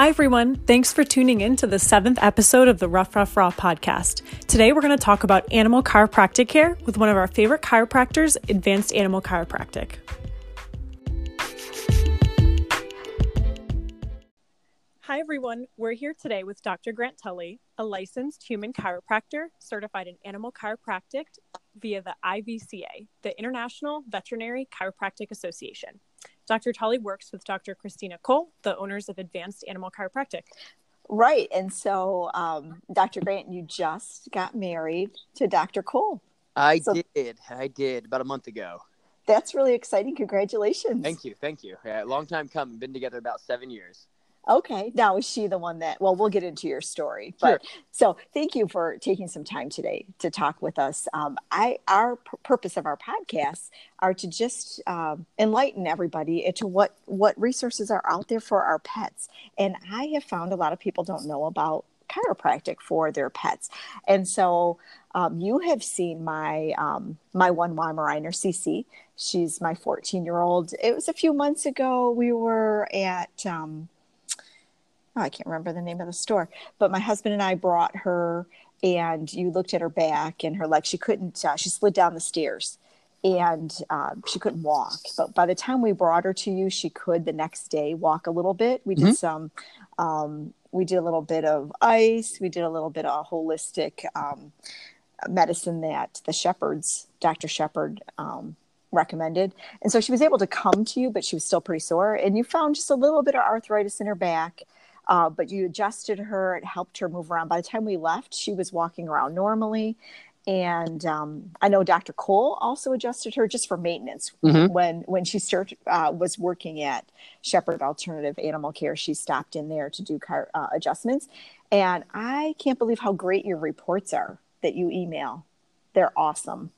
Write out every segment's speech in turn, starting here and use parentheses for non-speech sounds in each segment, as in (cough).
Hi, everyone. Thanks for tuning in to the seventh episode of the Rough Rough Raw podcast. Today, we're going to talk about animal chiropractic care with one of our favorite chiropractors, Advanced Animal Chiropractic. Hi, everyone. We're here today with Dr. Grant Tully, a licensed human chiropractor certified in animal chiropractic via the IVCA, the International Veterinary Chiropractic Association. Dr. Tolly works with Dr. Christina Cole, the owners of Advanced Animal Chiropractic. Right. And so, um, Dr. Grant, you just got married to Dr. Cole. I So- did. I did about a month ago. That's really exciting. Congratulations. Thank you. Thank you. Yeah, long time coming. Been together about seven years. Okay. Now, is she the one that, well, we'll get into your story. But so thank you for taking some time today to talk with us. Um, I, our p- purpose of our podcasts are to just um, enlighten everybody into what, what resources are out there for our pets. And I have found a lot of people don't know about chiropractic for their pets. And so um, you have seen my um, my one Weimaraner CC. She's my 14 year old. It was a few months ago. We were at um, I can't remember the name of the store, but my husband and I brought her, and you looked at her back and her legs. She couldn't. Uh, she slid down the stairs, and um, she couldn't walk. But by the time we brought her to you, she could the next day walk a little bit. We did Mhm. some. Um, we did a little bit of ice. We did a little bit of holistic um, medicine that the Shepherds, Dr. Shepherd, um, recommended. And so she was able to come to you, but she was still pretty sore. And you found just a little bit of arthritis in her back. Uh, but you adjusted her, it helped her move around. By the time we left, she was walking around normally. And um, I know Dr. Cole also adjusted her just for maintenance Mhm. when when she started uh, was working at Shepherd Alternative Animal Care. She stopped in there to do car, uh, adjustments, and I can't believe how great your reports are that you email. They're awesome.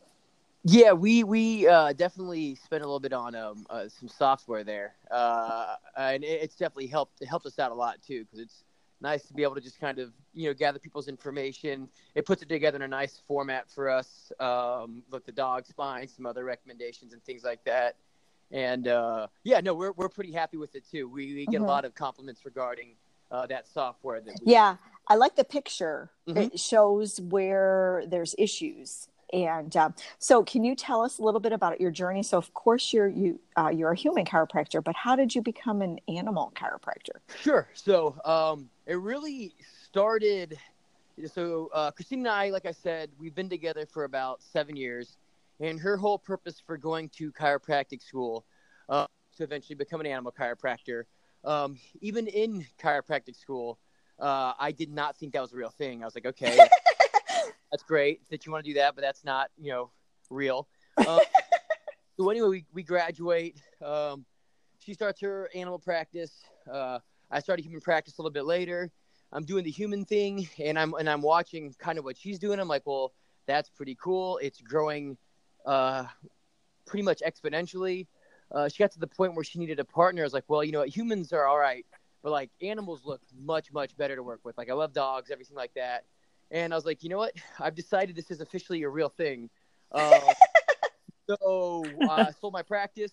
Yeah, we we uh, definitely spent a little bit on um, uh, some software there, uh, and it, it's definitely helped it helped us out a lot too because it's nice to be able to just kind of you know gather people's information. It puts it together in a nice format for us, um, with the dog spine, some other recommendations and things like that. And uh, yeah, no, we're we're pretty happy with it too. We, we get Mhm. a lot of compliments regarding uh, that software. That we, Yeah, I like the picture. Mhm. It shows where there's issues. And um, so, can you tell us a little bit about your journey? So, of course, you're you uh, you're a human chiropractor, but how did you become an animal chiropractor? Sure. So um, it really started. So uh, Christine and I, like I said, we've been together for about seven years, and her whole purpose for going to chiropractic school uh, to eventually become an animal chiropractor. Um, even in chiropractic school, uh, I did not think that was a real thing. I was like, okay, (laughs) that's great that you want to do that, but that's not, you know, real. (laughs) Um, so anyway, we, we graduate. Um, she starts her animal practice. Uh, I started human practice a little bit later. I'm doing the human thing, and I'm and I'm watching kind of what she's doing. I'm like, well, that's pretty cool. It's growing, uh, pretty much exponentially. Uh, she got to the point where she needed a partner. I was like, well, you know, what, humans are all right, but like animals look much much better to work with. Like I love dogs, everything like that. And I was like, you know what? (laughs) I've decided this is officially a real thing. (laughs) Uh, so uh, I sold my practice,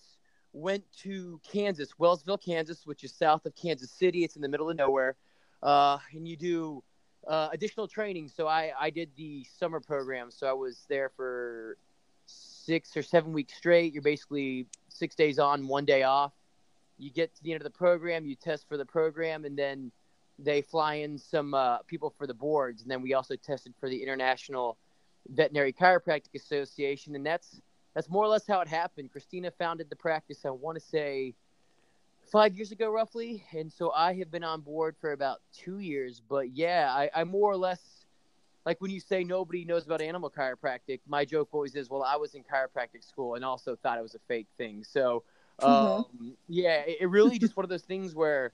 went to Kansas, Wellsville, Kansas, which is south of Kansas City. It's in the middle of nowhere. Uh, and you do uh, additional training. So I, I did the summer program. So I was there for six or seven weeks straight. You're basically six days on, one day off. You get to the end of the program, you test for the program, and then they fly in some uh, people for the boards. And then we also tested for the International Veterinary Chiropractic Association. And that's that's more or less how it happened. Christina founded the practice, I want to say five years ago, roughly. And so I have been on board for about two years. But yeah, I, I more or less, like when you say nobody knows about animal chiropractic, my joke always is, well, I was in chiropractic school and also thought it was a fake thing. So um, yeah, it, it really just one of those things where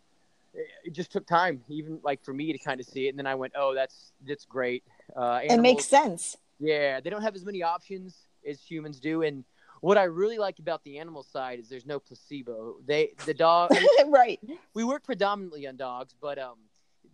it, just took time, even like for me to kind of see it. And then I went, oh, that's, that's great. Uh, It makes sense. yeah, they don't have as many options as humans do, and what I really like about the animal side is there's no placebo. They the dog (laughs) right. we work predominantly on dogs, but um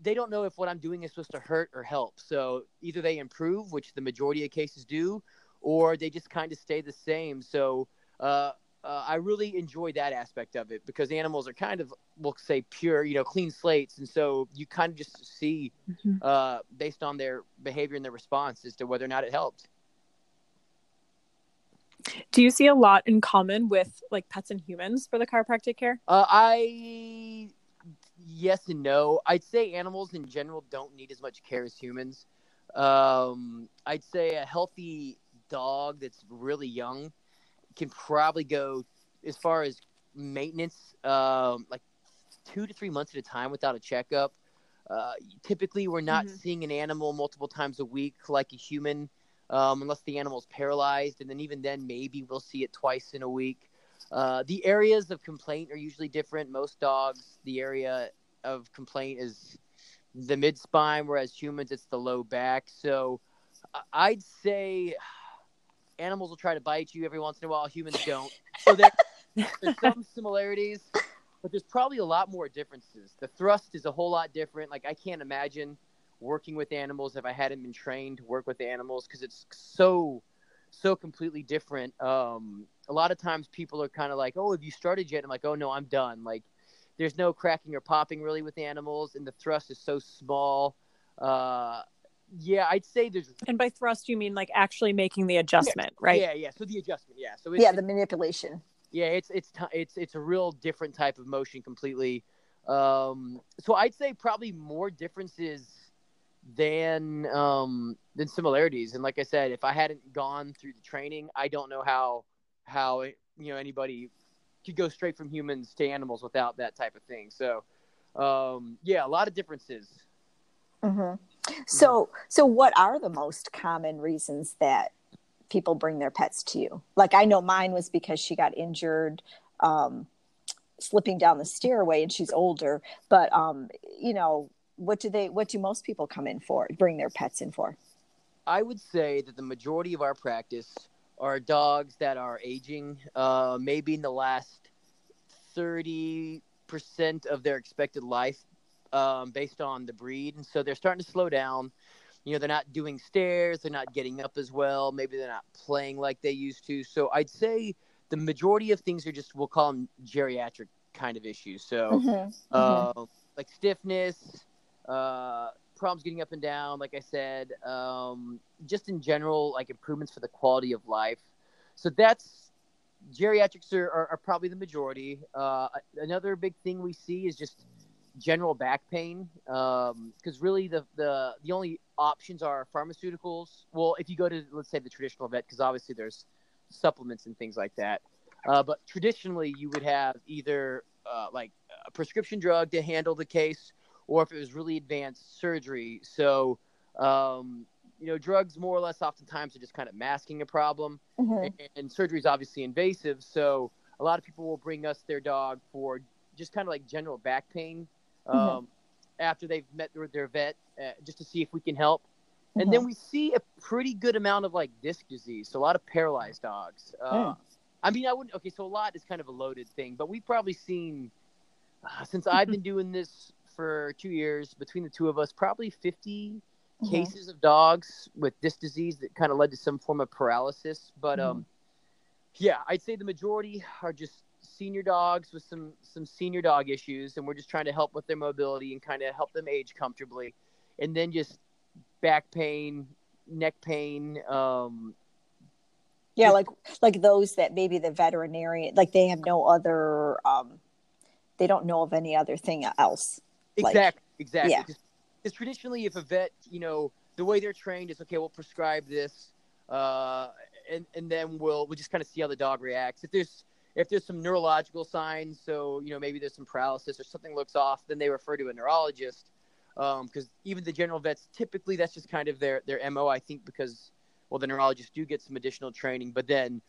they don't know if what I'm doing is supposed to hurt or help. So either they improve, which the majority of cases do, or they just kind of stay the same. So uh uh, I really enjoy that aspect of it because animals are kind of, we'll say, pure, you know, clean slates, and so you kind of just see mm-hmm. uh, based on their behavior and their response as to whether or not it helped. Do you see a lot in common with like pets and humans for the chiropractic care? Uh, I yes and no. I'd say animals in general don't need as much care as humans. Um, I'd say a healthy dog that's really young can probably go as far as maintenance, um, like two to three months at a time without a checkup. Uh, typically, we're not mm-hmm. seeing an animal multiple times a week like a human, um, unless the animal's paralyzed, and then even then, maybe we'll see it twice in a week. Uh, the areas of complaint are usually different. Most dogs, the area of complaint is the mid spine, whereas humans, it's the low back. So I'd say animals will try to bite you every once in a while. Humans don't. So there, (laughs) there's some similarities, but there's probably a lot more differences. The thrust is a whole lot different. Like I can't imagine working with animals if I hadn't been trained to work with animals because it's so so completely different. Um, a lot of times people are kind of like, "Oh, have you started yet?" I'm like, "Oh no, I'm done." Like, there's no cracking or popping really with animals, and the thrust is so small. Uh, yeah, I'd say there's. And by thrust, you mean like actually making the adjustment, yeah, right? Yeah, yeah. So the adjustment, yeah. So yeah, the manipulation. Yeah, it's it's it's it's a real different type of motion completely. Um, so I'd say probably more differences than um than similarities. And like I said, if I hadn't gone through the training, I don't know how how you know anybody could go straight from humans to animals without that type of thing. So um, yeah, a lot of differences. Mm-hmm. So, so what are the most common reasons that people bring their pets to you? Like I know mine was because she got injured um, slipping down the stairway, and she's older. But um, you know, what do they? What do most people come in for? Bring their pets in for? I would say that the majority of our practice are dogs that are aging, uh, maybe in the last thirty percent of their expected life um, based on the breed, and so they're starting to slow down. You know, they're not doing stairs, they're not getting up as well. Maybe they're not playing like they used to. So I'd say the majority of things are just we'll call them geriatric kind of issues. So mm-hmm. Uh, mm-hmm. like stiffness, uh, problems getting up and down. Like I said, um, just in general, like improvements for the quality of life. So that's geriatrics are, are, are probably the majority. Uh, another big thing we see is just general back pain because um, really the, the the only options are pharmaceuticals. Well if you go to let's say the traditional vet because obviously there's supplements and things like that. Uh, but traditionally you would have either uh, like a prescription drug to handle the case or if it was really advanced surgery. So um, you know drugs more or less oftentimes are just kind of masking a problem. Mm-hmm. and, and surgery is obviously invasive. So a lot of people will bring us their dog for just kind of like general back pain. Um, mm-hmm. after they've met their, their vet uh, just to see if we can help. And mm-hmm. then we see a pretty good amount of like disc disease, so a lot of paralyzed dogs. Uh, mm. I mean, I wouldn't. Okay, so a lot is kind of a loaded thing, but we've probably seen uh, since I've been doing this for two years between the two of us, probably 50 mm-hmm. cases of dogs with disc disease that kind of led to some form of paralysis. But um, mm-hmm. yeah, I'd say the majority are just senior dogs with some some senior dog issues, and we're just trying to help with their mobility and kind of help them age comfortably, and then just back pain, neck pain. Um, yeah, just, like like those that maybe the veterinarian like they have no other um, they don't know of any other thing else. Exactly, like, exactly. Yeah. Because traditionally, if a vet, you know, the way they're trained is okay, we'll prescribe this, uh, and and then we'll we'll just kind of see how the dog reacts. If there's if there's some neurological signs, so you know maybe there's some paralysis or something looks off, then they refer to a neurologist. Because um, even the general vets, typically that's just kind of their their mo. I think because well, the neurologists do get some additional training, but then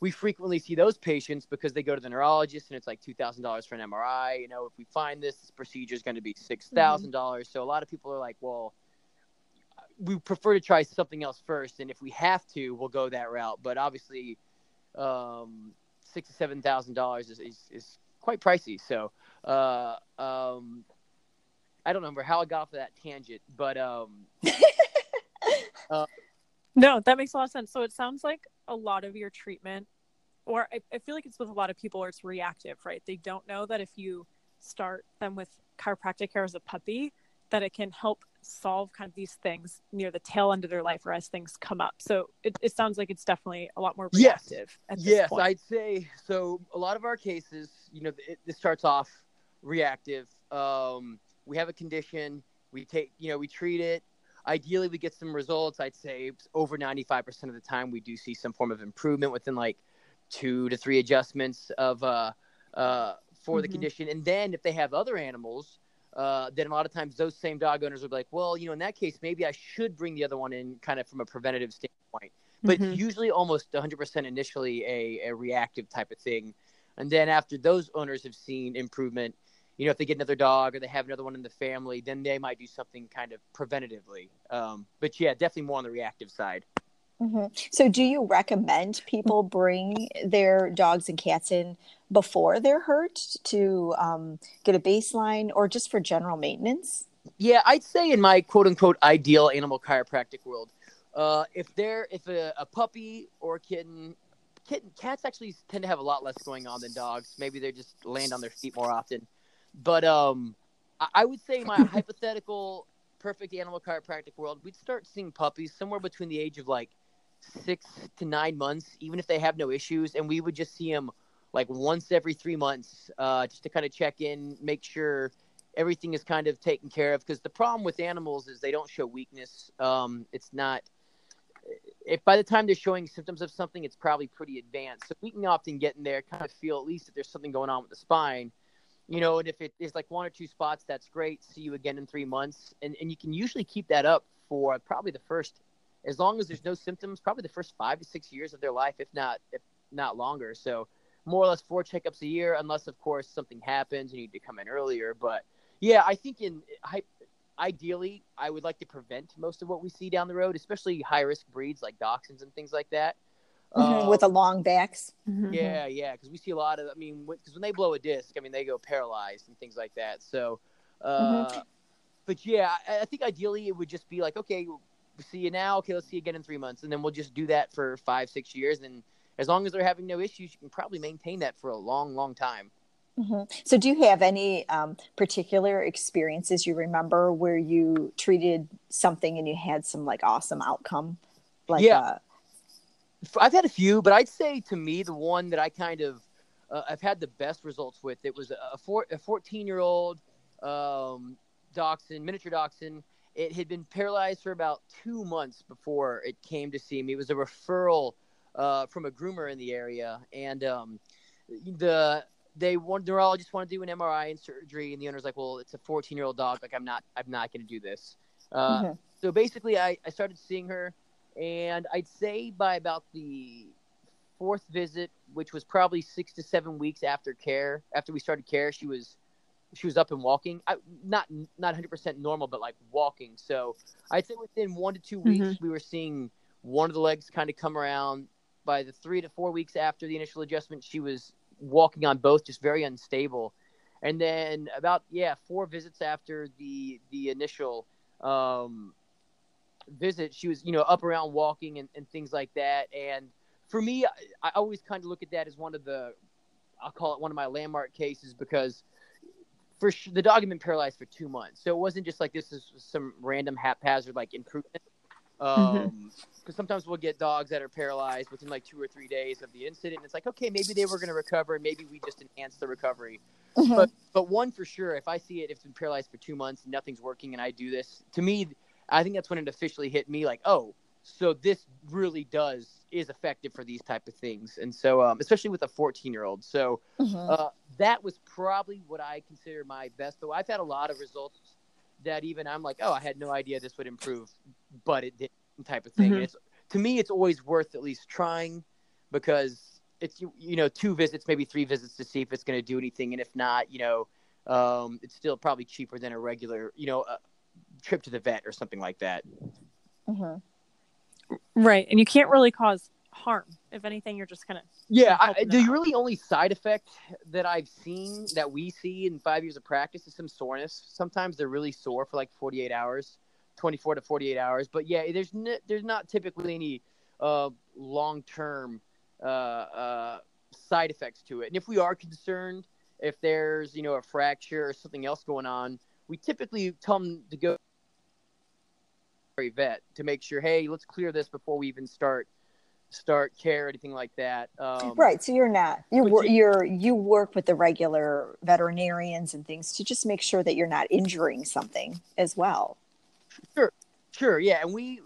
we frequently see those patients because they go to the neurologist and it's like two thousand dollars for an MRI. You know, if we find this, this procedure is going to be six thousand mm-hmm. dollars. So a lot of people are like, well, we prefer to try something else first, and if we have to, we'll go that route. But obviously, um, six to seven thousand dollars is, is, is quite pricey. So uh, um, I don't remember how I got off of that tangent, but um, (laughs) uh, no, that makes a lot of sense. So it sounds like a lot of your treatment or I, I feel like it's with a lot of people where it's reactive, right? They don't know that if you start them with chiropractic care as a puppy, that it can help solve kind of these things near the tail end of their life or as things come up. So it, it sounds like it's definitely a lot more reactive. Yes, yes I'd say so. A lot of our cases, you know, it, it starts off reactive. Um, we have a condition, we take, you know, we treat it. Ideally, we get some results. I'd say over 95% of the time, we do see some form of improvement within like two to three adjustments of uh, uh, for mm-hmm. the condition. And then if they have other animals, uh, then a lot of times those same dog owners will be like, well, you know, in that case, maybe I should bring the other one in kind of from a preventative standpoint. But mm-hmm. usually almost 100% initially a, a reactive type of thing. And then after those owners have seen improvement, you know, if they get another dog or they have another one in the family, then they might do something kind of preventatively. Um, but yeah, definitely more on the reactive side. Mm-hmm. So, do you recommend people bring their dogs and cats in before they're hurt to um, get a baseline or just for general maintenance? Yeah, I'd say in my quote unquote ideal animal chiropractic world, uh, if they're if a, a, puppy or a kitten, kitten cats actually tend to have a lot less going on than dogs. Maybe they just land on their feet more often. But um, I, I would say my (laughs) hypothetical perfect animal chiropractic world, we'd start seeing puppies somewhere between the age of like six to nine months, even if they have no issues, and we would just see them like once every three months, uh, just to kind of check in, make sure everything is kind of taken care of. Because the problem with animals is they don't show weakness. Um, it's not. If by the time they're showing symptoms of something, it's probably pretty advanced. So we can often get in there, kind of feel at least that there's something going on with the spine, you know. And if it is like one or two spots, that's great. See you again in three months, and and you can usually keep that up for probably the first as long as there's no symptoms, probably the first five to six years of their life, if not if not longer. So more or less four checkups a year, unless of course something happens and you need to come in earlier. But yeah, I think in ideally, I would like to prevent most of what we see down the road, especially high risk breeds like dachshunds and things like that. Mm-hmm, uh, with the long backs. Mm-hmm. Yeah, yeah, because we see a lot of. I mean, because when they blow a disc, I mean they go paralyzed and things like that. So, uh, mm-hmm. but yeah, I, I think ideally it would just be like, okay, see you now. Okay, let's see you again in three months, and then we'll just do that for five, six years. And as long as they're having no issues, you can probably maintain that for a long, long time. Mm-hmm. So, do you have any um, particular experiences you remember where you treated something and you had some like awesome outcome? Like, yeah, uh... I've had a few, but I'd say to me the one that I kind of uh, I've had the best results with it was a four, a 14 year old um, dachshund, miniature dachshund it had been paralyzed for about two months before it came to see me. It was a referral uh, from a groomer in the area, and um, the they want neurologist wanted to do an MRI and surgery, and the owner's like, "Well, it's a 14 year old dog. Like, I'm not, I'm not going to do this." Uh, mm-hmm. So basically, I, I started seeing her, and I'd say by about the fourth visit, which was probably six to seven weeks after care, after we started care, she was she was up and walking. I, not not 100 percent normal, but like walking. So I'd say within one to two weeks, mm-hmm. we were seeing one of the legs kind of come around. By the three to four weeks after the initial adjustment, she was walking on both, just very unstable. And then about yeah, four visits after the the initial um, visit, she was you know up around walking and, and things like that. And for me, I, I always kind of look at that as one of the I'll call it one of my landmark cases because for sure, the dog had been paralyzed for two months, so it wasn't just like this is some random haphazard like improvement. Mm-hmm. Um, because mm-hmm. sometimes we'll get dogs that are paralyzed within like two or three days of the incident. And it's like, okay, maybe they were going to recover, and maybe we just enhanced the recovery. Mm-hmm. But but one for sure, if I see it, if it's been paralyzed for two months, and nothing's working, and I do this, to me, I think that's when it officially hit me. Like, oh, so this really does is effective for these type of things and so um, especially with a 14 year old so mm-hmm. uh, that was probably what i consider my best though i've had a lot of results that even i'm like oh i had no idea this would improve but it did type of thing mm-hmm. it's to me it's always worth at least trying because it's you, you know two visits maybe three visits to see if it's going to do anything and if not you know um, it's still probably cheaper than a regular you know trip to the vet or something like that mm-hmm. Right. And you can't really cause harm. If anything, you're just kind of. Yeah. I, the out. really only side effect that I've seen that we see in five years of practice is some soreness. Sometimes they're really sore for like 48 hours, 24 to 48 hours. But yeah, there's, n- there's not typically any uh, long term uh, uh, side effects to it. And if we are concerned, if there's you know a fracture or something else going on, we typically tell them to go vet to make sure, hey, let's clear this before we even start start care or anything like that. Um, right. So you're not you wor- you're you work with the regular veterinarians and things to just make sure that you're not injuring something as well. Sure. Sure. Yeah. And we,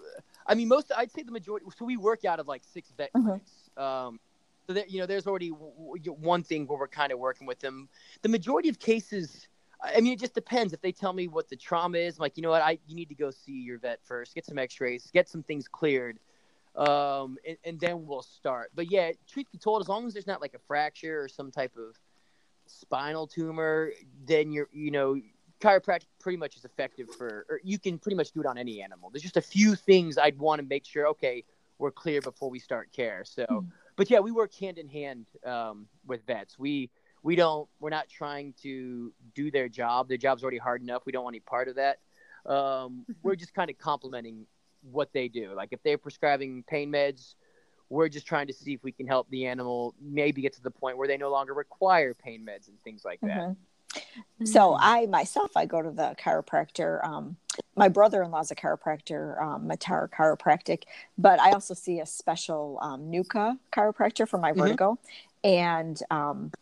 I mean, most I'd say the majority. So we work out of like six vet Mhm. clinics. Um, so that you know, there's already w- w- one thing where we're kind of working with them. The majority of cases. I mean, it just depends. If they tell me what the trauma is, I'm like, you know what, I you need to go see your vet first, get some X-rays, get some things cleared, um, and, and then we'll start. But yeah, truth be told, as long as there's not like a fracture or some type of spinal tumor, then you're, you know, chiropractic pretty much is effective for, or you can pretty much do it on any animal. There's just a few things I'd want to make sure, okay, we're clear before we start care. So, Mhm. but yeah, we work hand in hand um, with vets. We we don't we're not trying to do their job. Their job's already hard enough. We don't want any part of that. Um, we're just kind of complementing what they do. Like if they're prescribing pain meds, we're just trying to see if we can help the animal maybe get to the point where they no longer require pain meds and things like that. Mhm. So I myself, I go to the chiropractor. Um, my brother-in-law's a chiropractor, um, Matar Chiropractic, but I also see a special um, NUCCA chiropractor for my Mhm. vertigo. And um,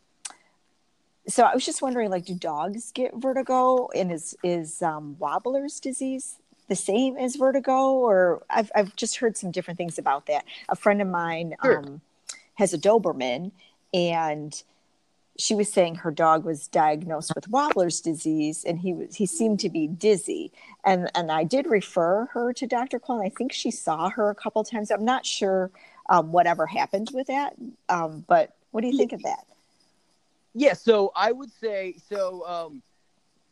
so I was just wondering, like, do dogs get vertigo? And is is um, Wobbler's disease the same as vertigo? Or I've I've just heard some different things about that. A friend of mine Sure. um, has a Doberman, and she was saying her dog was diagnosed with Wobbler's disease and he was he seemed to be dizzy and and I did refer her to Dr. And I think she saw her a couple times I'm not sure um, whatever happened with that um, but what do you think of that Yeah, so I would say so. Um,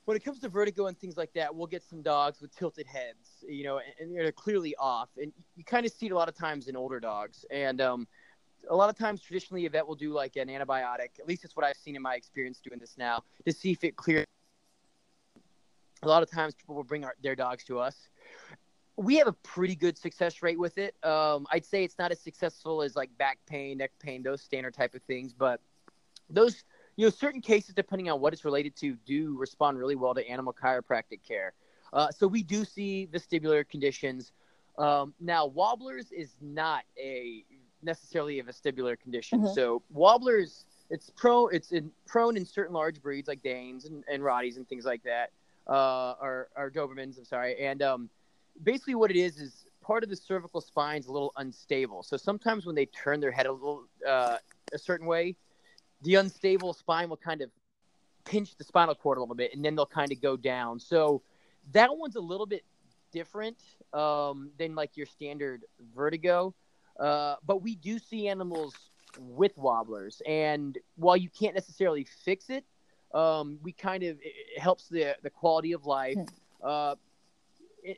when it comes to vertigo and things like that, we'll get some dogs with tilted heads, you know, and, and they're clearly off, and you kind of see it a lot of times in older dogs. And um, a lot of times, traditionally, a vet will do like an antibiotic. At least it's what I've seen in my experience doing this now to see if it clears. A lot of times, people will bring our, their dogs to us. We have a pretty good success rate with it. Um, I'd say it's not as successful as like back pain, neck pain, those standard type of things, but those you know, certain cases, depending on what it's related to, do respond really well to animal chiropractic care. Uh, so we do see vestibular conditions. Um, now, wobblers is not a necessarily a vestibular condition. Mhm. So wobblers, it's pro, it's in, prone in certain large breeds like Danes and, and Rotties and things like that, uh, or, or Dobermans. I'm sorry, and um, basically what it is is part of the cervical spine is a little unstable. So sometimes when they turn their head a little uh, a certain way, the unstable spine will kind of pinch the spinal cord a little bit and then they'll kind of go down. So that one's a little bit different um, than like your standard vertigo. Uh, but we do see animals with wobblers. And while you can't necessarily fix it, um, we kind of, it, helps the, the quality of life uh,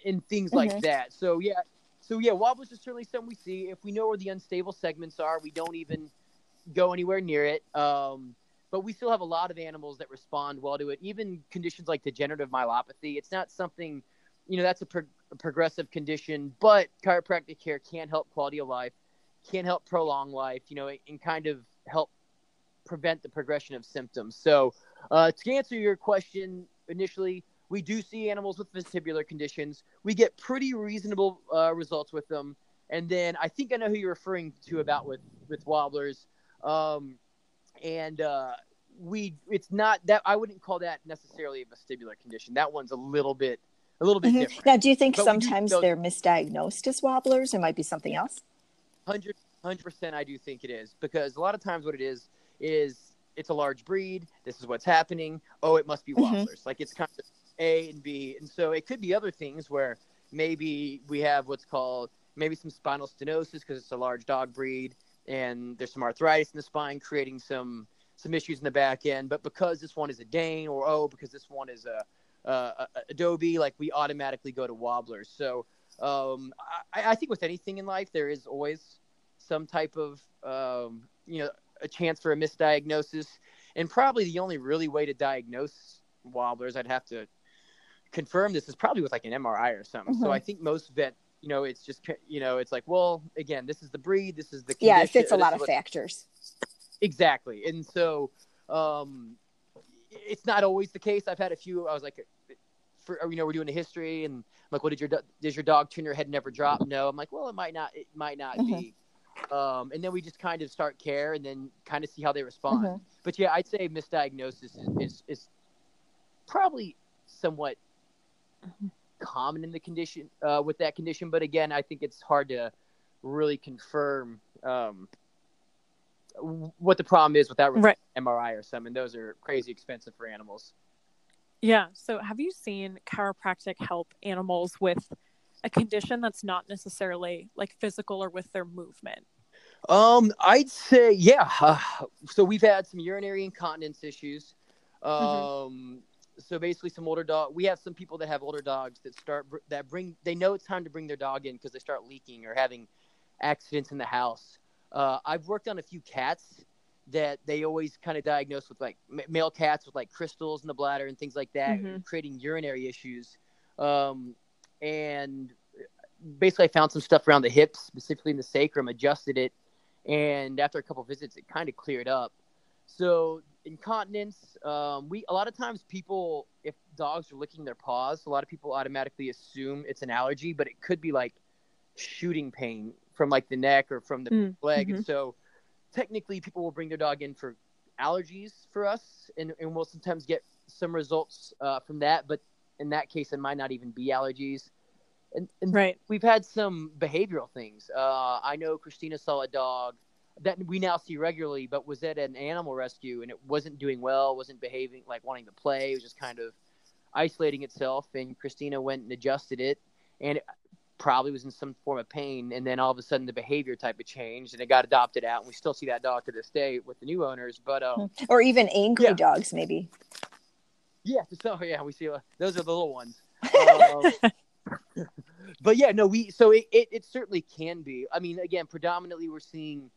and, things like Mhm. that. So, yeah. So, yeah, wobblers are certainly something we see. If we know where the unstable segments are, we don't even go anywhere near it. Um, but we still have a lot of animals that respond well to it. Even conditions like degenerative myelopathy, it's not something, you know, that's a, pro- a progressive condition, but chiropractic care can help quality of life, can help prolong life, you know, and kind of help prevent the progression of symptoms. So, uh, to answer your question initially, we do see animals with vestibular conditions. We get pretty reasonable uh, results with them. And then I think I know who you're referring to about with with wobblers. Um, and uh, we it's not that I wouldn't call that necessarily a vestibular condition. That one's a little bit a little bit Mhm. different. now do you think But sometimes know- they're misdiagnosed as wobblers it might be something else 100 percent I do think it is because a lot of times what it is is it's a large breed. This is what's happening. Oh, it must be Mhm. wobblers. Like it's kind of A and B, and so it could be other things where maybe we have what's called maybe some spinal stenosis because it's a large dog breed, and there's some arthritis in the spine creating some some issues in the back end. But because this one is a Dane, or oh, because this one is a, a, a Dobie, like we automatically go to wobblers. So um, I, I think with anything in life, there is always some type of um, you know a chance for a misdiagnosis, and probably the only really way to diagnose wobblers, I'd have to confirm this is probably with like an MRI or something. So Mhm. I think most vet, you know, it's just you know, it's like, well, again, this is the breed, this is the condition, yeah it fits a lot of what- factors exactly. And so, um, it's not always the case. I've had a few. I was like, for you know, we're doing a history, and I'm like, "Well, did your does your dog turn your head never drop?" No. I'm like, "Well, it might not. It might not mm-hmm. be." Um, and then we just kind of start care, and then kind of see how they respond. Mm-hmm. But yeah, I'd say misdiagnosis is, is, is probably somewhat mm-hmm. Common in the condition uh, with that condition. But again, I think it's hard to really confirm um, what the problem is without right. MRI or something. Those are crazy expensive for animals. Yeah. So, have you seen chiropractic help animals with a condition that's not necessarily like physical or with their movement? Um, I'd say yeah. Uh, so we've had some urinary incontinence issues. Mm-hmm. Um, mm-hmm. So basically, some older dog. We have some people that have older dogs that start that bring. They know it's time to bring their dog in because they start leaking or having accidents in the house. Uh, I've worked on a few cats that they always kind of diagnose with like male cats with like crystals in the bladder and things like that, mm-hmm. creating urinary issues. Um, and basically, I found some stuff around the hips, specifically in the sacrum, adjusted it, and after a couple visits, it kind of cleared up. So incontinence, um, we a lot of times people, if dogs are licking their paws, a lot of people automatically assume it's an allergy, but it could be like shooting pain from like the neck or from the mm, leg. Mm-hmm. And so technically people will bring their dog in for allergies for us and, and we'll sometimes get some results uh, from that. But in that case, it might not even be allergies. And, and right. we've had some behavioral things. Uh, I know Christina saw a dog that we now see regularly, but was at an animal rescue and it wasn't doing well, wasn't behaving like wanting to play. It was just kind of isolating itself. And Christina went and adjusted it. And it probably was in some form of pain, and then all of a sudden the behavior type of changed, and it got adopted out, and we still see that dog to this day with the new owners. But um, or even angry yeah. dogs, maybe. Yeah, (laughs) so yeah, we see uh, those are the little ones. (laughs) Um, (laughs) but yeah, no, we so it, it, it certainly can be. I mean, again, predominantly we're seeing,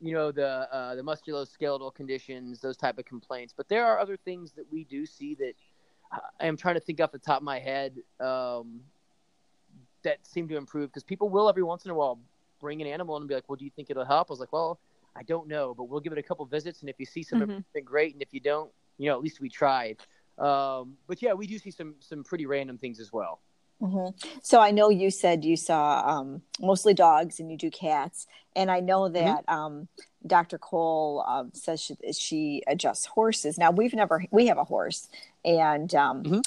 you know, the uh, the musculoskeletal conditions, those type of complaints. But there are other things that we do see that uh, I'm trying to think off the top of my head. Um, that seem to improve because people will every once in a while bring an animal and be like, "Well, do you think it'll help?" I was like, "Well, I don't know, but we'll give it a couple visits, and if you see some mm-hmm. improvement, great, and if you don't, you know, at least we tried." Um, but yeah, we do see some some pretty random things as well. Mm-hmm. So I know you said you saw um, mostly dogs and you do cats, and I know mm-hmm. that mm-hmm. um, Dr. Cole um, says she, she, adjusts horses. Now we've never we have a horse, and um, mm-hmm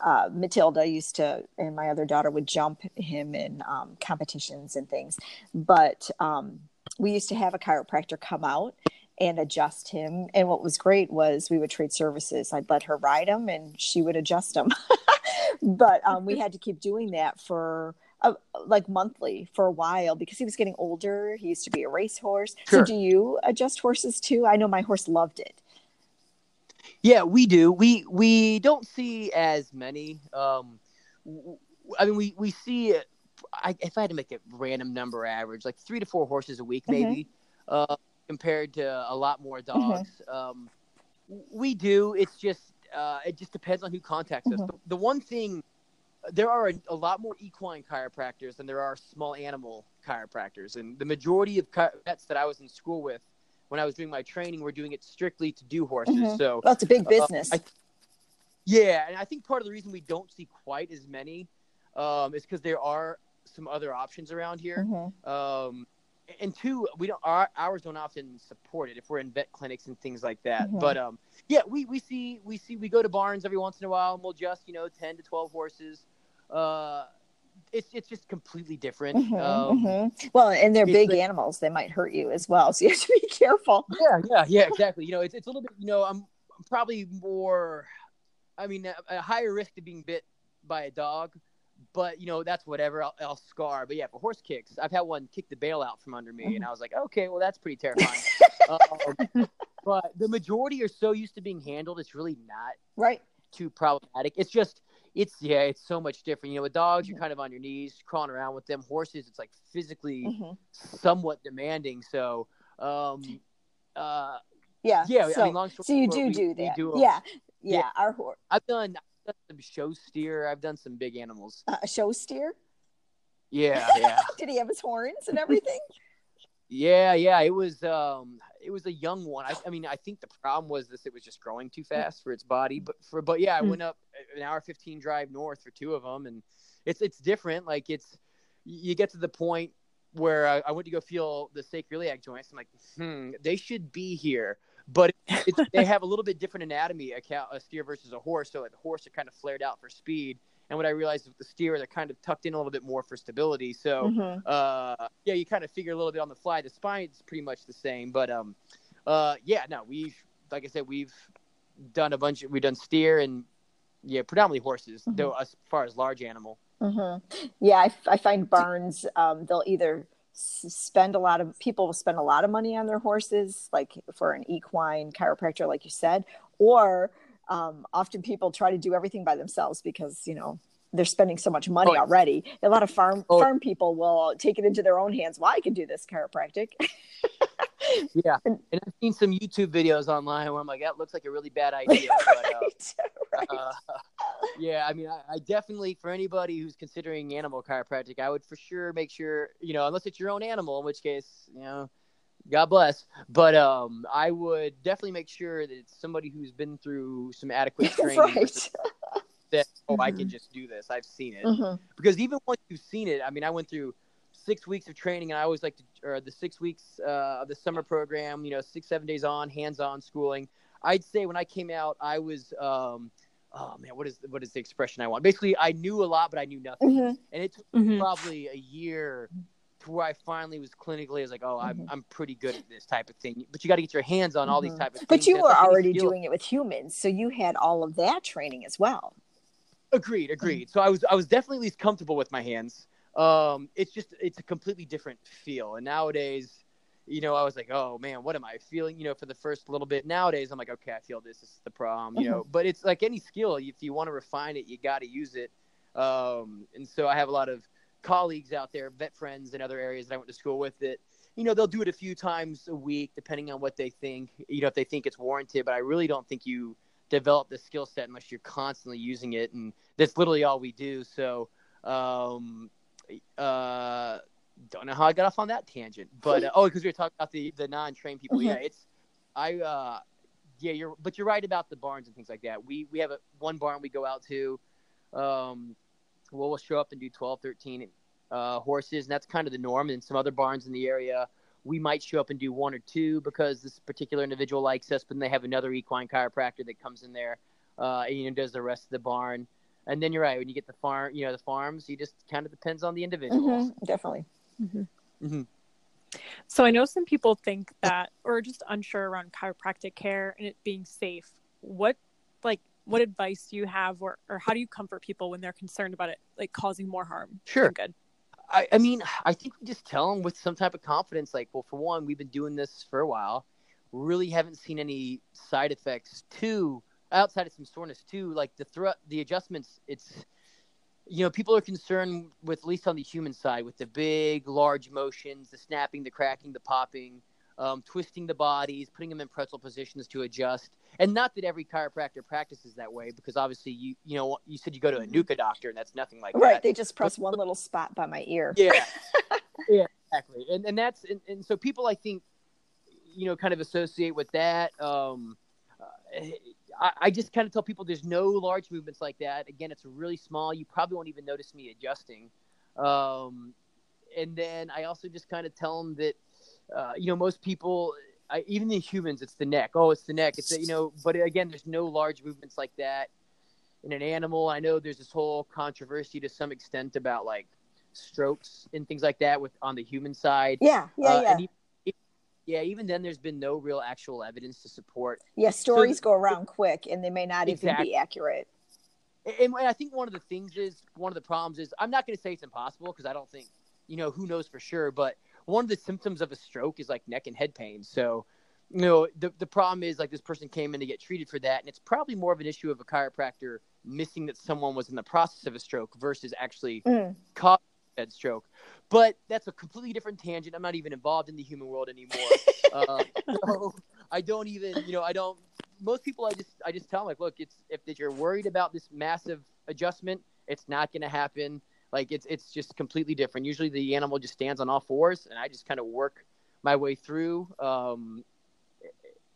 uh, Matilda used to, and my other daughter would jump him in um, competitions and things. But um, we used to have a chiropractor come out and adjust him. And what was great was we would trade services. I'd let her ride him and she would adjust him. (laughs) but um, we had to keep doing that for uh, like monthly for a while because he was getting older. He used to be a racehorse. Sure. So do you adjust horses too? I know my horse loved it. Yeah, we do. We we don't see as many. Um, I mean, we we see. I, if I had to make a random number average, like three to four horses a week, mm-hmm. maybe, uh, compared to a lot more mm-hmm. dogs. Mm-hmm. Um, we do. It's just uh, it just depends on who contacts mm-hmm. us. The, the, one thing, there are a, a, lot more equine chiropractors than there are small animal chiropractors, and the majority of chi- vets that I was in school with when I was doing my training, we're doing it strictly to do horses. Mm-hmm. So that's a big business. Uh, I, yeah, and I think part of the reason we don't see quite as many um, is because there are some other options around here. Mm-hmm. Um, and two, we don't our ours don't often support it if we're in vet clinics and things like that. Mm-hmm. But um, yeah, we, we see we see we go to barns every once in a while and we'll just you know ten to twelve horses. Uh, it's it's just completely different. Mm-hmm, um, mm-hmm. Well, and they're big like, animals; they might hurt you as well, (laughs) so you have to be careful. Yeah, yeah, yeah, exactly. You know, it's it's a little bit. You know, I'm, I'm probably more. I mean, a, a, higher risk to being bit by a dog, but you know that's whatever. I'll, I'll, scar. But yeah, for horse kicks, I've had one kick the bail out from under me, and I was like, okay, well that's pretty terrifying. (laughs) um, but the majority are so used to being handled, it's really not right too problematic. It's just it's yeah, it's so much different. You know, with dogs, you're mm-hmm. kind of on your knees, crawling around with them. Horses, it's like physically mm-hmm. somewhat demanding. So, um, uh, yeah, yeah. So, I mean, so you do we, do that. Do yeah, yeah, yeah. Our horse. I've done, done some show steer. I've done some big animals. Uh, a show steer. Yeah, (laughs) yeah. Did he have his horns and everything? yeah, yeah. It was. Um, it was a young one. I, I, mean, I think the problem was this: it was just growing too fast for its body. But for, but yeah, I mm. went up an hour fifteen drive north for two of them, and it's it's different. Like it's you get to the point where I, I went to go feel the sacroiliac joints. I'm like, hmm, they should be here, but (laughs) they have a little bit different anatomy. A, steer versus a horse, so like the horse are kind of flared out for speed. And what I realized with the steer, they're kind of tucked in a little bit more for stability. So, mm-hmm. uh, yeah, you kind of figure a little bit on the fly. The spine's pretty much the same, but um, uh, yeah, no, we've like I said, we've done a bunch. We've done steer and yeah, predominantly horses, mm-hmm. though as far as large animal. Mm-hmm. Yeah, I, I, find barns. Um, they'll either spend a lot of people will spend a lot of money on their horses, like for an equine chiropractor, like you said, or um, often people try to do everything by themselves because you know they're spending so much money oh, already. A lot of farm oh. farm people will take it into their own hands. Well, I can do this chiropractic. (laughs) yeah, and, and, I've seen some YouTube videos online where I'm like, that looks like a really bad (laughs) idea. right, but, (laughs) uh, right. Uh, yeah, I mean, I, I, definitely for anybody who's considering animal chiropractic, I would for sure make sure you know, unless it's your own animal, in which case, you know. God bless. But um, I would definitely make sure that it's somebody who's been through some adequate (laughs) training. right that oh mm-hmm. I can mm-hmm. just do this. I've seen it mm-hmm. because even once you've seen it, I mean, I went through six weeks of training, and I always like to, or the six weeks uh, of the summer program. You know, six seven days on, hands on schooling. I'd say when I came out, I was. Um, oh man, what is what is the expression I want? Basically, I knew a lot, but I knew nothing, mm-hmm. and it took mm-hmm. probably a year to where I finally was clinically. I was like, oh, I'm mm-hmm. I'm pretty good at this type of thing. But you got to get your hands on all these type of things. But you were already doing it with humans, so you had all of that training as well. Agreed, agreed. So I was I was definitely at least comfortable with my hands. Um, it's just it's a completely different feel. And nowadays, you know, I was like, oh man, what am I feeling? You know, for the first little bit. Nowadays, I'm like, okay, I feel this. This is the problem. You know, (laughs) but it's like any skill. If you want to refine it, you got to use it. Um, and so I have a lot of colleagues out there, vet friends in other areas that I went to school with that. You know, they'll do it a few times a week, depending on what they think. You know, if they think it's warranted. But I really don't think you develop the skill set unless you're constantly using it, and that's literally all we do. So, um, uh, don't know how I got off on that tangent, but uh, oh, because we were talking about the the non-trained people. Mm-hmm. Yeah, it's I. Uh, yeah, you're, but you're right about the barns and things like that. We we have a one barn we go out to. Um, well we'll show up and do 12, 13 uh, horses, and that's kind of the norm. And some other barns in the area we might show up and do one or two because this particular individual likes us, but then they have another equine chiropractor that comes in there uh, and you know does the rest of the barn. And then you're right when you get the farm, you know, the farms, you just kind of depends on the individual. Mm-hmm, definitely. Mm-hmm. Mm-hmm. So I know some people think that, or just unsure around chiropractic care and it being safe. What, like, what advice do you have, or, or how do you comfort people when they're concerned about it, like causing more harm? Sure. Good. I, I mean, I think we just tell them with some type of confidence, like, well, for one, we've been doing this for a while. Really haven't seen any side effects. Two, outside of some soreness. too, like the threat, the adjustments. It's, you know, people are concerned with, at least on the human side, with the big, large motions, the snapping, the cracking, the popping um, twisting the bodies, putting them in pretzel positions to adjust. And not that every chiropractor practices that way, because obviously you you know you said you go to a NUCCA doctor, and that's nothing like right, that. Right, they just press but, one little spot by my ear. Yeah, (laughs) yeah, exactly. And and that's and, and so people I think you know kind of associate with that. Um, uh, I, I just kind of tell people there's no large movements like that. Again, it's really small. You probably won't even notice me adjusting. Um, and then I also just kind of tell them that uh, you know, most people, I, even the humans, it's the neck. Oh, it's the neck. It's the, you know, but again, there's no large movements like that in an animal. I know there's this whole controversy to some extent about like strokes and things like that with on the human side. Yeah, yeah, uh, yeah. Even, yeah, even then, there's been no real actual evidence to support. Yeah, stories so, go around quick, and they may not exactly. even be accurate. And, and I think one of the things is one of the problems is I'm not going to say it's impossible because I don't think you know who knows for sure, but one of the symptoms of a stroke is like neck and head pain. So, you know, the the problem is like this person came in to get treated for that, and it's probably more of an issue of a chiropractor missing that someone was in the process of a stroke versus actually mm. causing that stroke. But that's a completely different tangent. I'm not even involved in the human world anymore. (laughs) uh, so I don't even, you know, I don't. Most people, I just, I just tell them like, look, it's if, if you're worried about this massive adjustment, it's not going to happen. Like it's it's just completely different. Usually the animal just stands on all fours, and I just kind of work my way through. Um,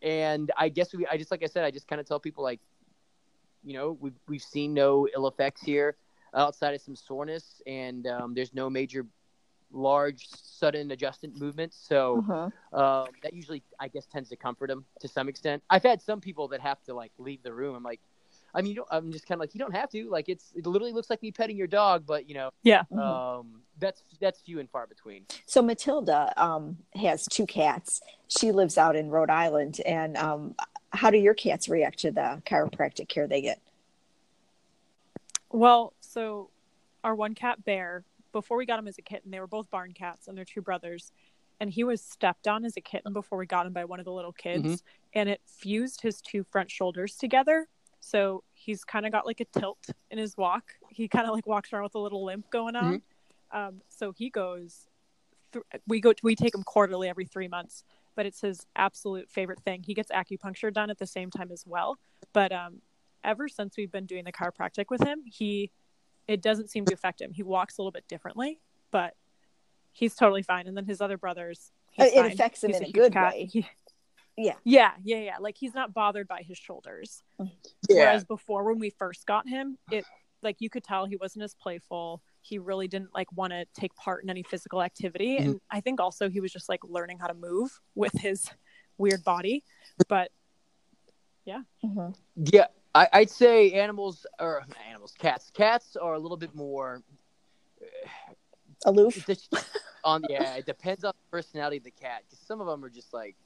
and I guess we, I just like I said, I just kind of tell people like, you know, we've we've seen no ill effects here outside of some soreness, and um, there's no major large sudden adjustment movements. So Uh-huh. um, that usually, I guess, tends to comfort them to some extent. I've had some people that have to like leave the room. I'm like, I mean, you don't, I'm just kind of like, you don't have to. Like, it's it literally looks like me petting your dog, but you know, Yeah. Mhm. um, that's that's few and far between. So Matilda um, has two cats. She lives out in Rhode Island. And um, how do your cats react to the chiropractic care they get? Well, so our one cat Bear, before we got him as a kitten, they were both barn cats and they're two brothers. And he was stepped on as a kitten before we got him by one of the little kids. Mhm. And it fused his two front shoulders together. So he's kind of got like a tilt in his walk. He kind of like walks around with a little limp going on. Um, so he goes, th- we go, we take him quarterly every three months, but it's his absolute favorite thing. He gets acupuncture done at the same time as well. But um, ever since we've been doing the chiropractic with him, he it doesn't seem to affect him. He walks a little bit differently, but he's totally fine. And then his other brothers, he's It fine. affects him He's in a huge good cat. way. He- Yeah. yeah, yeah, yeah. Like he's not bothered by his shoulders. Whereas before, when we first got him, it like you could tell he wasn't as playful. He really didn't like want to take part in any physical activity, and I think also he was just like learning how to move with his weird body. But Mhm. Yeah, I, I'd say animals or animals, cats. Cats are a little bit more. Aloof. On yeah, it depends on the personality of the cat. Because some of them are just like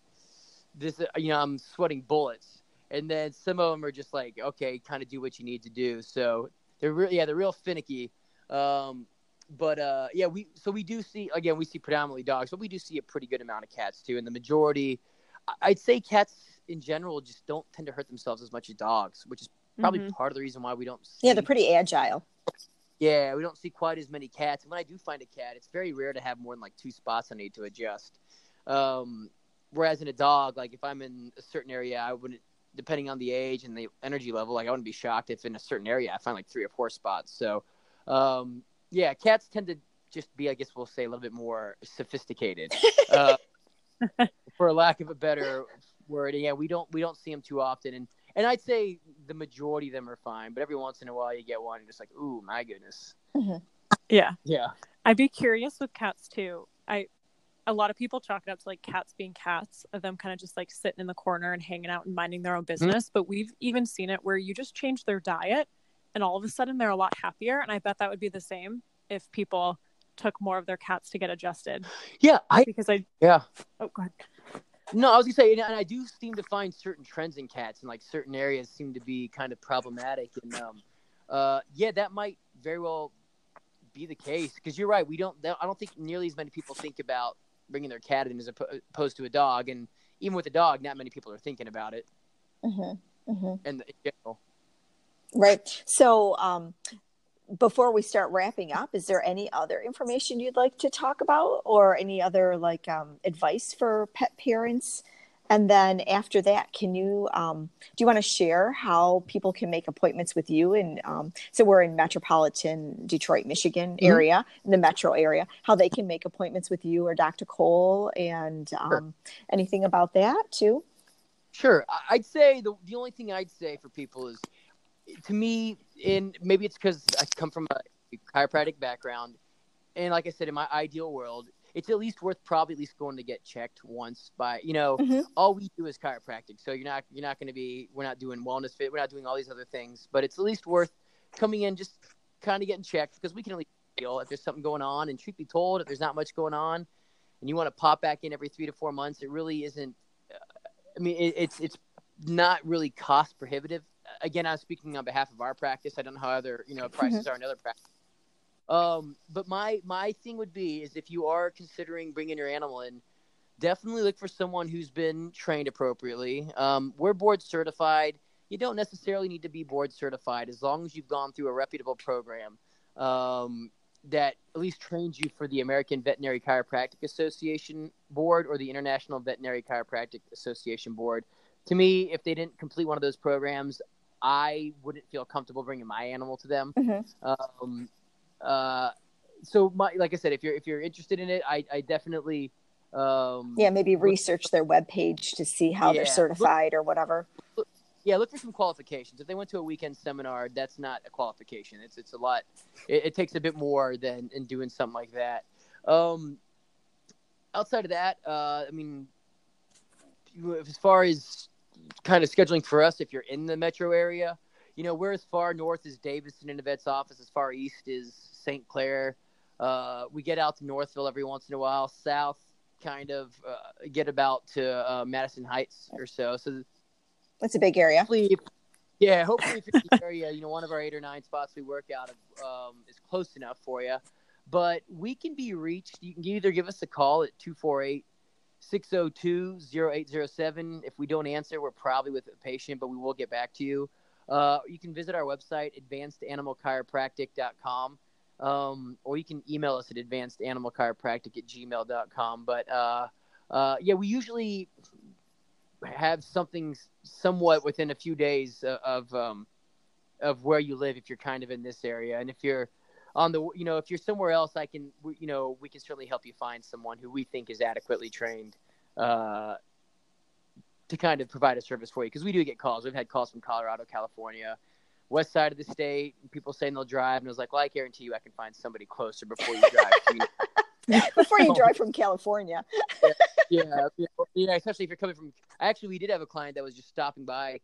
this. uh, You know, I'm sweating bullets, and then some of them are just like, okay, kind of do what you need to do. So they're really Yeah, they're real finicky. Um, but uh, yeah, we so we do see again we see predominantly dogs, but we do see a pretty good amount of cats too. And the majority, I'd say cats in general just don't tend to hurt themselves as much as dogs, which is probably Mhm. part of the reason why we don't. See, Mm-hmm. Yeah, they're pretty agile. yeah, we don't see quite as many cats. And when I do find a cat, it's very rare to have more than like two spots I need to adjust. Um, whereas in a dog, like if I'm in a certain area, I wouldn't, depending on the age and the energy level, like I wouldn't be shocked if in a certain area I find like three or four spots. So, um, yeah, cats tend to just be, I guess we'll say, a little bit more sophisticated, (laughs) uh, for lack of a better word. Yeah, we don't we don't see them too often, and and I'd say the majority of them are fine, but every once in a while you get one and just like, ooh, my goodness. Mm-hmm. yeah, Yeah. I'd be curious with cats too. I a lot of people chalk it up to like cats being cats, of them kind of just like sitting in the corner and hanging out and minding their own mm-hmm. business. But we've even seen it where you just change their diet, and all of a sudden they're a lot happier. And I bet that would be the same if people took more of their cats to get adjusted. Yeah, I Because I yeah. oh go ahead. No, I was gonna say, and I do seem to find certain trends in cats, and like certain areas seem to be kind of problematic, and um, uh, yeah, that might very well be the case because you're right. We don't, I don't think nearly as many people think about bringing their cat in as opposed to a dog, and even with a dog, not many people are thinking about it, hmm hmm and in general. Right. So, um, before we start wrapping up, is there any other information you'd like to talk about, or any other like um, advice for pet parents? And then after that, can you um, do you want to share how people can make appointments with you? And um, so we're in metropolitan Detroit, Michigan Mhm. area, in the metro area. How they can make appointments with you or Dr. Cole, and um, anything about that too? Sure. I'd say the the only thing I'd say for people is, to me, in maybe it's because I come from a chiropractic background, and like I said, in my ideal world, it's at least worth probably at least going to get checked once by you know Mhm. all we do is chiropractic, so you're not you're not going to be we're not doing wellness fit, we're not doing all these other things, but it's at least worth coming in just kind of getting checked because we can at least feel if there's something going on, and truth be told, if there's not much going on, and you want to pop back in every three to four months, it really isn't I mean, it, it's it's not really cost prohibitive. Again, I'm speaking on behalf of our practice. I don't know how other you know prices are in other practice. Um, but my my thing would be is if you are considering bringing your animal in, definitely look for someone who's been trained appropriately. Um, we're board certified. You don't necessarily need to be board certified as long as you've gone through a reputable program um, that at least trains you for the American Veterinary Chiropractic Association board or the International Veterinary Chiropractic Association board. To me, if they didn't complete one of those programs, I wouldn't feel comfortable bringing my animal to them. Mhm. Um, uh, so my like I said, if you're if you're interested in it, I, I definitely Um, yeah, maybe research their webpage to see how Yeah. they're certified or whatever. yeah, look for some qualifications. If they went to a weekend seminar, that's not a qualification. It's it's a lot. It, it takes a bit more than in doing something like that. Um, outside of that, uh, I mean, as far as kind of scheduling for us, if you're in the metro area, you know, we're as far north as Davison in the vet's office, as far east as St. Clair. Uh, we get out to Northville every once in a while. South, kind of uh, get about to uh, Madison Heights or so. So that's a big area. hopefully, yeah, hopefully if you're in the area, you know, one of our eight or nine spots we work out of um, is close enough for you. But we can be reached. You can either give us a call at 248 602 0807. If we don't answer, we're probably with a patient, but we will get back to you. Uh, you can visit our website, advancedanimalchiropractic.com, um, or you can email us at advancedanimalchiropractic at gmail.com. But uh, uh, yeah, we usually have something somewhat within a few days of of, um, of where you live if you're kind of in this area, and if you're on the you know if you're somewhere else, I can we- you know we can certainly help you find someone who we think is adequately trained uh, to kind of provide a service for you because we do get calls. We've had calls from Colorado, California. West side of the state, and people saying they'll drive, and I was like, "Well, I guarantee you, I can find somebody closer before you drive." to. (laughs) (laughs) Before you drive from (laughs) California. yeah, yeah, yeah, especially if you're coming from. Actually, we did have a client that was just stopping by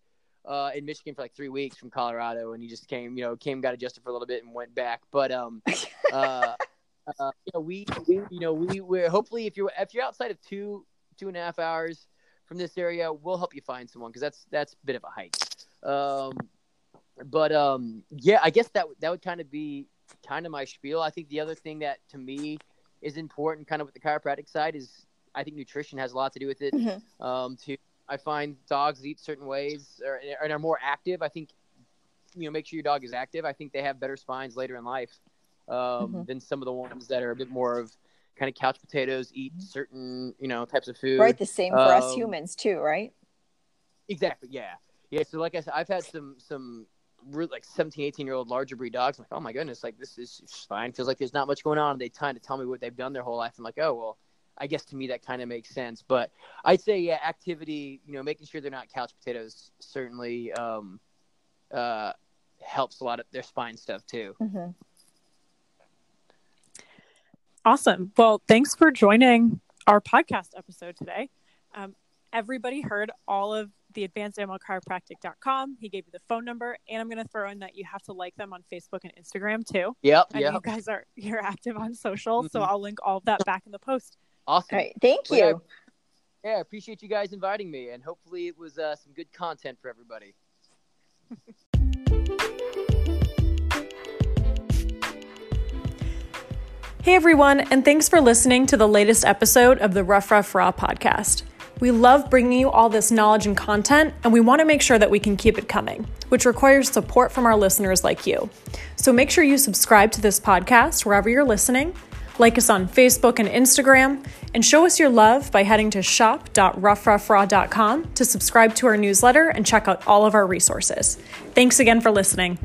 uh, in Michigan for like three weeks from Colorado, and he just came, you know, came, got adjusted for a little bit, and went back. But um, (laughs) uh, uh, you know, we, we, you know, we, we're hopefully if you're if you're outside of two two and a half hours from this area, we'll help you find someone because that's that's a bit of a hike. Um, but um, yeah, I guess that that would kind of be kind of my spiel. I think the other thing that to me is important, kind of with the chiropractic side, is I think nutrition has a lot to do with it. Mhm. Um, to I find dogs eat certain ways or, and are more active. I think you know make sure your dog is active. I think they have better spines later in life um, Mhm. than some of the ones that are a bit more of kind of couch potatoes, eat certain you know types of food. Right. The same for us Um, humans too, right? Exactly. Yeah. Yeah. So like I said, I've had some some like 17, 18 year old larger breed dogs. I'm like, oh my goodness, like this is fine. Feels like there's not much going on. And They kind of tell me what they've done their whole life. I'm like, oh well, I guess to me that kind of makes sense. But I'd say yeah, activity. You know, making sure they're not couch potatoes certainly um, uh, helps a lot of their spine stuff too. hmm Awesome. Well, thanks for joining our podcast episode today. Um, everybody heard all of the advancedanimalchiropractic.com. He gave you the phone number, and I'm going to throw in that you have to like them on Facebook and Instagram too. Yep. I know Yep. you guys are you're active on social, so Mhm. I'll link all of that back in the post. Awesome. All right. Thank Well, yeah, you. Yeah, I appreciate you guys inviting me, and hopefully it was uh, some good content for everybody. (laughs) Hey everyone, and thanks for listening to the latest episode of the Rough Rough Raw podcast. We love bringing you all this knowledge and content, and we want to make sure that we can keep it coming, which requires support from our listeners like you. So make sure you subscribe to this podcast wherever you're listening, like us on Facebook and Instagram, and show us your love by heading to shop.roughroughraw.com to subscribe to our newsletter and check out all of our resources. Thanks again for listening.